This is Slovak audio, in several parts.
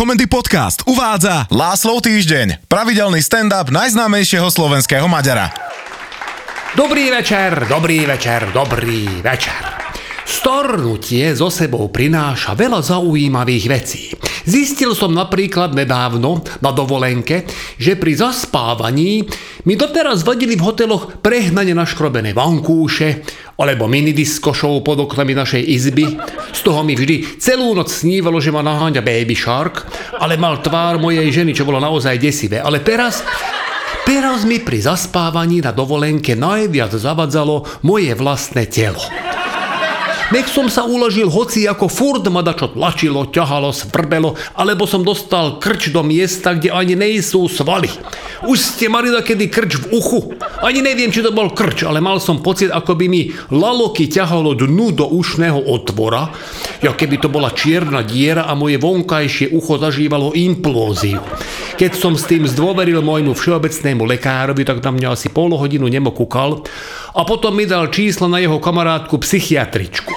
Komendy Podcast uvádza Láslov týždeň, pravidelný stand-up najznámejšieho slovenského Maďara. Dobrý večer, dobrý večer, dobrý večer. Stornutie zo sebou prináša veľa zaujímavých vecí. Zistil som napríklad nedávno na dovolenke, že pri zaspávaní mi doteraz vadili v hoteloch prehnane naškrobené vankúše alebo minidisko pod oknami našej izby. Z toho mi vždy celú noc snívalo, že ma naháňa Baby Shark, ale mal tvár mojej ženy, čo bolo naozaj desivé. Ale teraz Teraz mi pri zaspávaní na dovolenke najviac zavadzalo moje vlastné telo. Nech som sa uložil hoci ako furt ma dačo tlačilo, ťahalo, svrbelo, alebo som dostal krč do miesta, kde ani nejsú svaly. Už ste mali kedy krč v uchu. Ani neviem, či to bol krč, ale mal som pocit, ako by mi laloky ťahalo dnu do ušného otvora, ja keby to bola čierna diera a moje vonkajšie ucho zažívalo implóziu. Keď som s tým zdôveril môjmu všeobecnému lekárovi, tak na mňa asi pol hodinu nemokúkal a potom mi dal číslo na jeho kamarátku psychiatričku.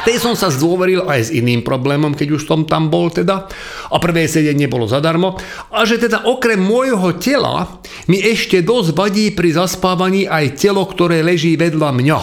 Tej som sa zdôveril aj s iným problémom, keď už som tam bol teda a prvé sedenie bolo zadarmo a že teda okrem môjho tela mi ešte dosť vadí pri zaspávaní aj telo, ktoré leží vedľa mňa.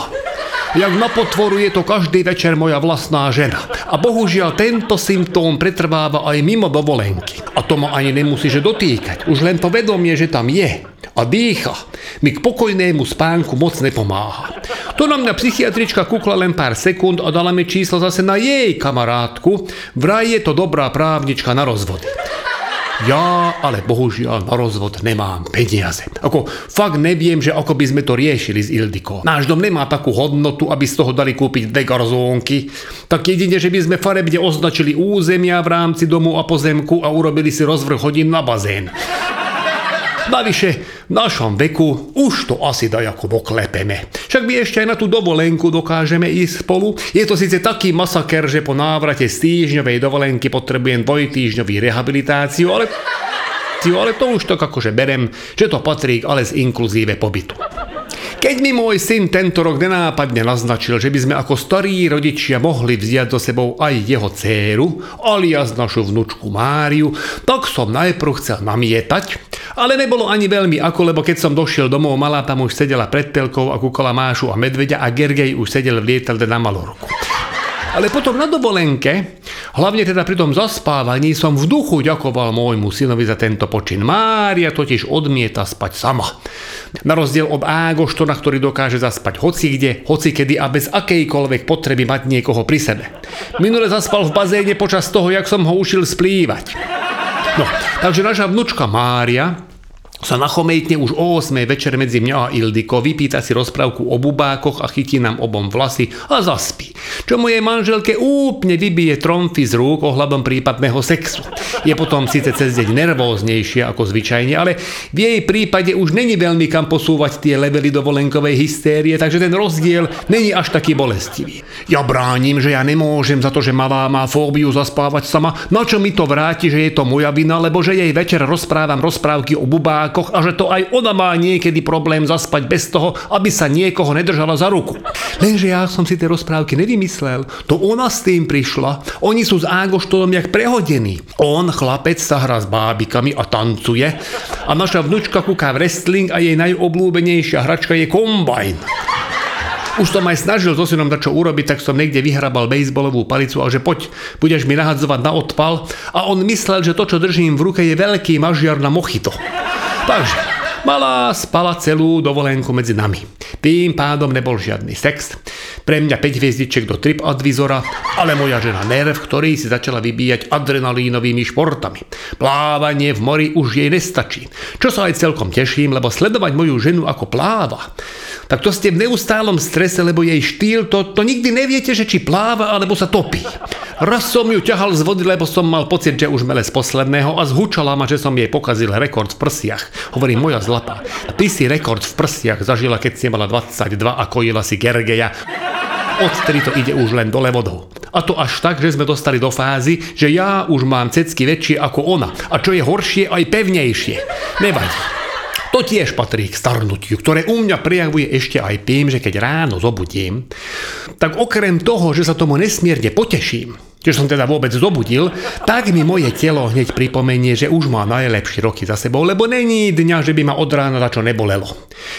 Jak na potvoru je to každý večer moja vlastná žena. A bohužiaľ tento symptóm pretrváva aj mimo dovolenky. A to ma ani nemusíš dotýkať. Už len to vedomie, že tam je a dýcha, mi k pokojnému spánku moc nepomáha. To na mňa psychiatrička kukla len pár sekúnd a dala mi číslo zase na jej kamarátku, vraj je to dobrá právnička na rozvody. Ja ale bohužiaľ na rozvod nemám peniaze. Ako fakt neviem, že ako by sme to riešili s Ildiko. Náš dom nemá takú hodnotu, aby z toho dali kúpiť dve garzónky. Tak jedine, že by sme farebne označili územia v rámci domu a pozemku a urobili si rozvrh hodín na bazén. Navyše, v našom veku už to asi dajako oklepeme. Však my ešte aj na tú dovolenku dokážeme ísť spolu. Je to síce taký masaker, že po návrate z týždňovej dovolenky potrebujem dvojtýždňový rehabilitáciu, ale ale to už tak akože berem, že to patrí ale z inkluzíve pobytu. Keď mi môj syn tento rok nenápadne naznačil, že by sme ako starí rodičia mohli vziať do sebou aj jeho dceru, alias našu vnúčku Máriu, tak som najprv chcel namietať, ale nebolo ani veľmi ako, lebo keď som došiel domov, malá tam už sedela pred telkou a kúkala Mášu a medveďa a Gergej už sedel v lietadle na Malorku. Ale potom na dovolenke, hlavne teda pri tom zaspávaní, som v duchu ďakoval môjmu synovi za tento počin. Mária totiž odmieta spať sama. Na rozdiel od Ágoštona, ktorý dokáže zaspať hoci kde, hoci kedy a bez akejkoľvek potreby mať niekoho pri sebe. Minule zaspal v bazéne počas toho, jak som ho učil splývať. No, takže naša vnúčka Mária sa nachomejtne už o 8 večer medzi mňa a Ildiko, vypýta si rozprávku o bubákoch a chytí nám obom vlasy a zaspí. Čo mojej manželke úplne vybije tromfy z rúk ohľadom prípadného sexu. Je potom síce cez deň nervóznejšie ako zvyčajne, ale v jej prípade už není veľmi kam posúvať tie levely dovolenkovej hystérie, takže ten rozdiel není až taký bolestivý. Ja bránim, že ja nemôžem za to, že malá má fóbiu zaspávať sama, na čo mi to vráti, že je to moja vina, lebo že jej večer rozprávam rozprávky o bubákoch divákoch a že to aj ona má niekedy problém zaspať bez toho, aby sa niekoho nedržala za ruku. Lenže ja som si tie rozprávky nevymyslel. To ona s tým prišla. Oni sú s Ágoštonom jak prehodení. On, chlapec, sa hrá s bábikami a tancuje a naša vnúčka kúka wrestling a jej najobľúbenejšia hračka je kombajn. Už som aj snažil so synom čo urobiť, tak som niekde vyhrabal bejsbolovú palicu a že poď, budeš mi nahadzovať na odpal. A on myslel, že to, čo držím v ruke, je veľký mažiar na mochito. Takže, malá spala celú dovolenku medzi nami. Tým pádom nebol žiadny sex. Pre mňa 5 hviezdičiek do trip advizora, ale moja žena nerv, ktorý si začala vybíjať adrenalínovými športami. Plávanie v mori už jej nestačí. Čo sa aj celkom teším, lebo sledovať moju ženu ako pláva tak to ste v neustálom strese, lebo jej štýl, to, to nikdy neviete, že či pláva alebo sa topí. Raz som ju ťahal z vody, lebo som mal pocit, že už mele z posledného a zhučala ma, že som jej pokazil rekord v prsiach. Hovorí moja zlatá. Ty si rekord v prsiach zažila, keď si mala 22 a kojila si Gergeja. Odtedy to ide už len dole vodou. A to až tak, že sme dostali do fázy, že ja už mám cecky väčšie ako ona. A čo je horšie, aj pevnejšie. Nevadí. To tiež patrí k starnutiu, ktoré u mňa prejavuje ešte aj tým, že keď ráno zobudím, tak okrem toho, že sa tomu nesmierne poteším, keď som teda vôbec zobudil, tak mi moje telo hneď pripomenie, že už má najlepšie roky za sebou, lebo není dňa, že by ma od rána čo nebolelo.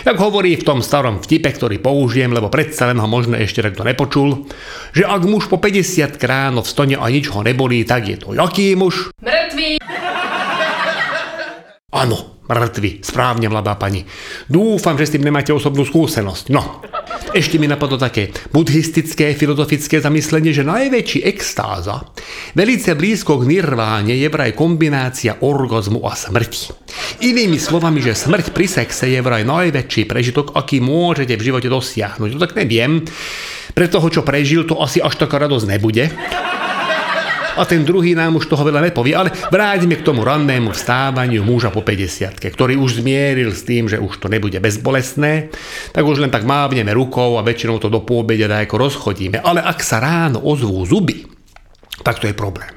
Jak hovorí v tom starom vtipe, ktorý použijem, lebo predsa len ho možno ešte niekto nepočul, že ak muž po 50 kráno vstane a nič ho nebolí, tak je to jaký muž? Mŕtvý. Áno, mŕtvy, správne, mladá pani. Dúfam, že s tým nemáte osobnú skúsenosť. No, ešte mi napadlo také buddhistické, filozofické zamyslenie, že najväčší extáza, velice blízko k nirváne, je vraj kombinácia orgazmu a smrti. Inými slovami, že smrť pri sexe je vraj najväčší prežitok, aký môžete v živote dosiahnuť. No tak neviem, pre toho, čo prežil, to asi až taká radosť nebude a ten druhý nám už toho veľa nepovie. Ale vráťme k tomu rannému vstávaniu muža po 50 ktorý už zmieril s tým, že už to nebude bezbolestné, tak už len tak mávneme rukou a väčšinou to do pôbedia ako rozchodíme. Ale ak sa ráno ozvú zuby, tak to je problém.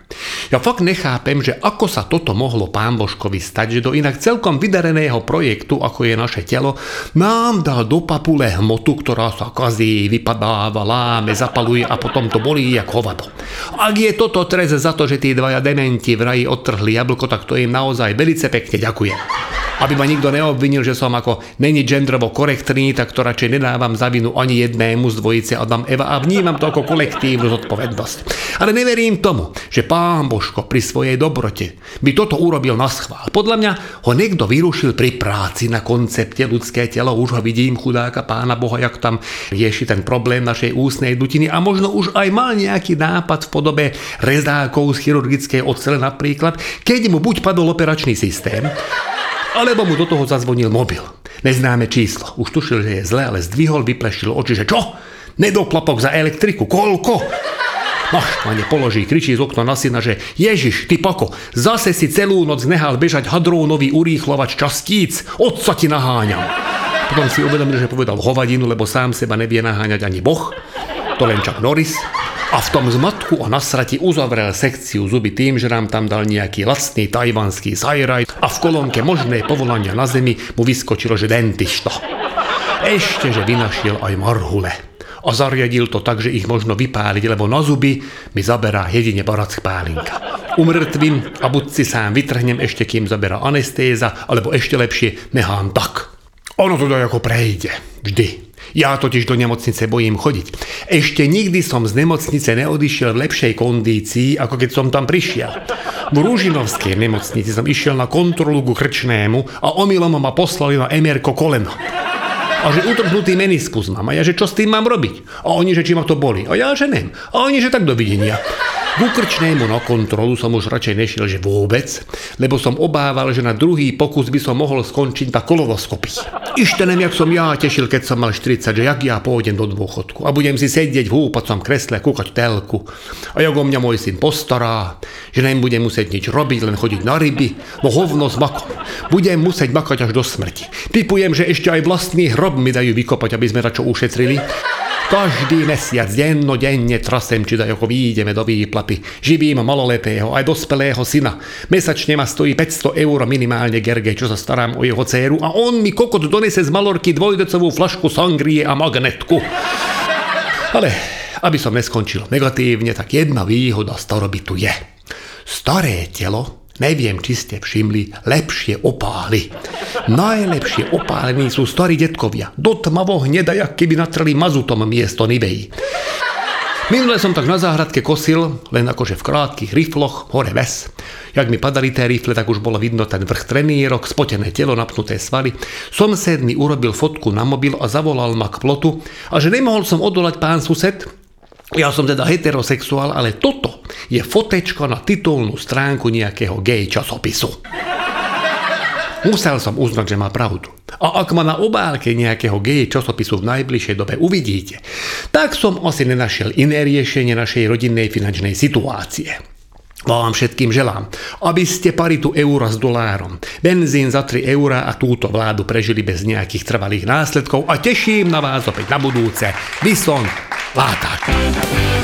Ja fakt nechápem, že ako sa toto mohlo pán Božkovi stať, že do inak celkom vydareného projektu, ako je naše telo, nám dal do papule hmotu, ktorá sa kazí, vypadáva, láme, zapaluje a potom to bolí jak hovado. Ak je toto trez za to, že tí dvaja dementi v raji odtrhli jablko, tak to im naozaj velice pekne ďakujem aby ma nikto neobvinil, že som ako není gendrovo korektný, tak to radšej nedávam za vinu ani jednému z dvojice Adam Eva a vnímam to ako kolektívnu zodpovednosť. Ale neverím tomu, že pán Božko pri svojej dobrote by toto urobil na schvál. Podľa mňa ho niekto vyrušil pri práci na koncepte ľudské telo. Už ho vidím, chudáka pána Boha, jak tam rieši ten problém našej ústnej dutiny a možno už aj mal nejaký nápad v podobe rezákov z chirurgickej ocele napríklad, keď mu buď padol operačný systém, alebo mu do toho zazvonil mobil. Neznáme číslo. Už tušil, že je zle, ale zdvihol, vypleštil oči, že čo? Nedoplapok za elektriku, koľko? Naštvane položí, kričí z okna na syna, že Ježiš, ty poko, zase si celú noc nehal bežať hadrónový urýchlovač častíc, otca ti naháňam. Potom si uvedomil, že povedal hovadinu, lebo sám seba nevie naháňať ani Boh. To len čak Norris. A v tom zmatku a nasrati uzavrel sekciu zuby tým, že nám tam dal nejaký lacný tajvanský sajraj a v kolónke možné povolania na zemi mu vyskočilo, že dentišto. Ešte, že vynašiel aj marhule. A zariadil to tak, že ich možno vypáliť, lebo na zuby mi zaberá jedine barack pálinka. Umrtvím a buď si sám vytrhnem ešte, kým zaberá anestéza, alebo ešte lepšie, nechám tak. Ono to ako prejde. Vždy. Ja totiž do nemocnice bojím chodiť. Ešte nikdy som z nemocnice neodišiel v lepšej kondícii, ako keď som tam prišiel. V Rúžinovskej nemocnici som išiel na kontrolu ku krčnému a omylom ma poslali na emerko koleno. A že utrhnutý meniskus mám. A ja, že čo s tým mám robiť? A oni, že či ma to boli. A ja, že nem. A oni, že tak dovidenia. K ukrčnému na kontrolu som už radšej nešiel, že vôbec, lebo som obával, že na druhý pokus by som mohol skončiť na kolonoskopii. Ište nem, jak som ja tešil, keď som mal 40, že jak ja pôjdem do dôchodku a budem si sedieť v húpacom kresle, kúkať telku. A jak o mňa môj syn postará, že nebudem musieť nič robiť, len chodiť na ryby, no hovno s makom. Budem musieť makať až do smrti. Typujem, že ešte aj vlastný hrob mi dajú vykopať, aby sme na ušetrili. Každý mesiac, denne trasem, či ako výjdeme do výplaty. Živím maloletého, aj dospelého syna. Mesačne ma stojí 500 eur minimálne Gerge, čo sa starám o jeho dceru a on mi kokot donese z malorky dvojdecovú flašku sangrie a magnetku. Ale aby som neskončil negatívne, tak jedna výhoda starobytu je. Staré telo Neviem, či ste všimli, lepšie opály. Najlepšie opálení sú starí detkovia. Do tmavo hneda, jak keby natreli mazutom miesto Nivei. Minule som tak na záhradke kosil, len akože v krátkých rifloch, hore ves. Jak mi padali tie rifle, tak už bolo vidno ten vrch trenírok, spotené telo, napnuté svaly. Som mi urobil fotku na mobil a zavolal ma k plotu a že nemohol som odolať pán sused, ja som teda heterosexuál, ale toto je fotečko na titulnú stránku nejakého gay časopisu. Musel som uznať, že má pravdu. A ak ma na obálke nejakého gay časopisu v najbližšej dobe uvidíte, tak som asi nenašiel iné riešenie našej rodinnej finančnej situácie. Vám všetkým želám, aby ste paritu eura s dolárom, benzín za 3 eurá a túto vládu prežili bez nejakých trvalých následkov a teším na vás opäť na budúce. Vy som Látač.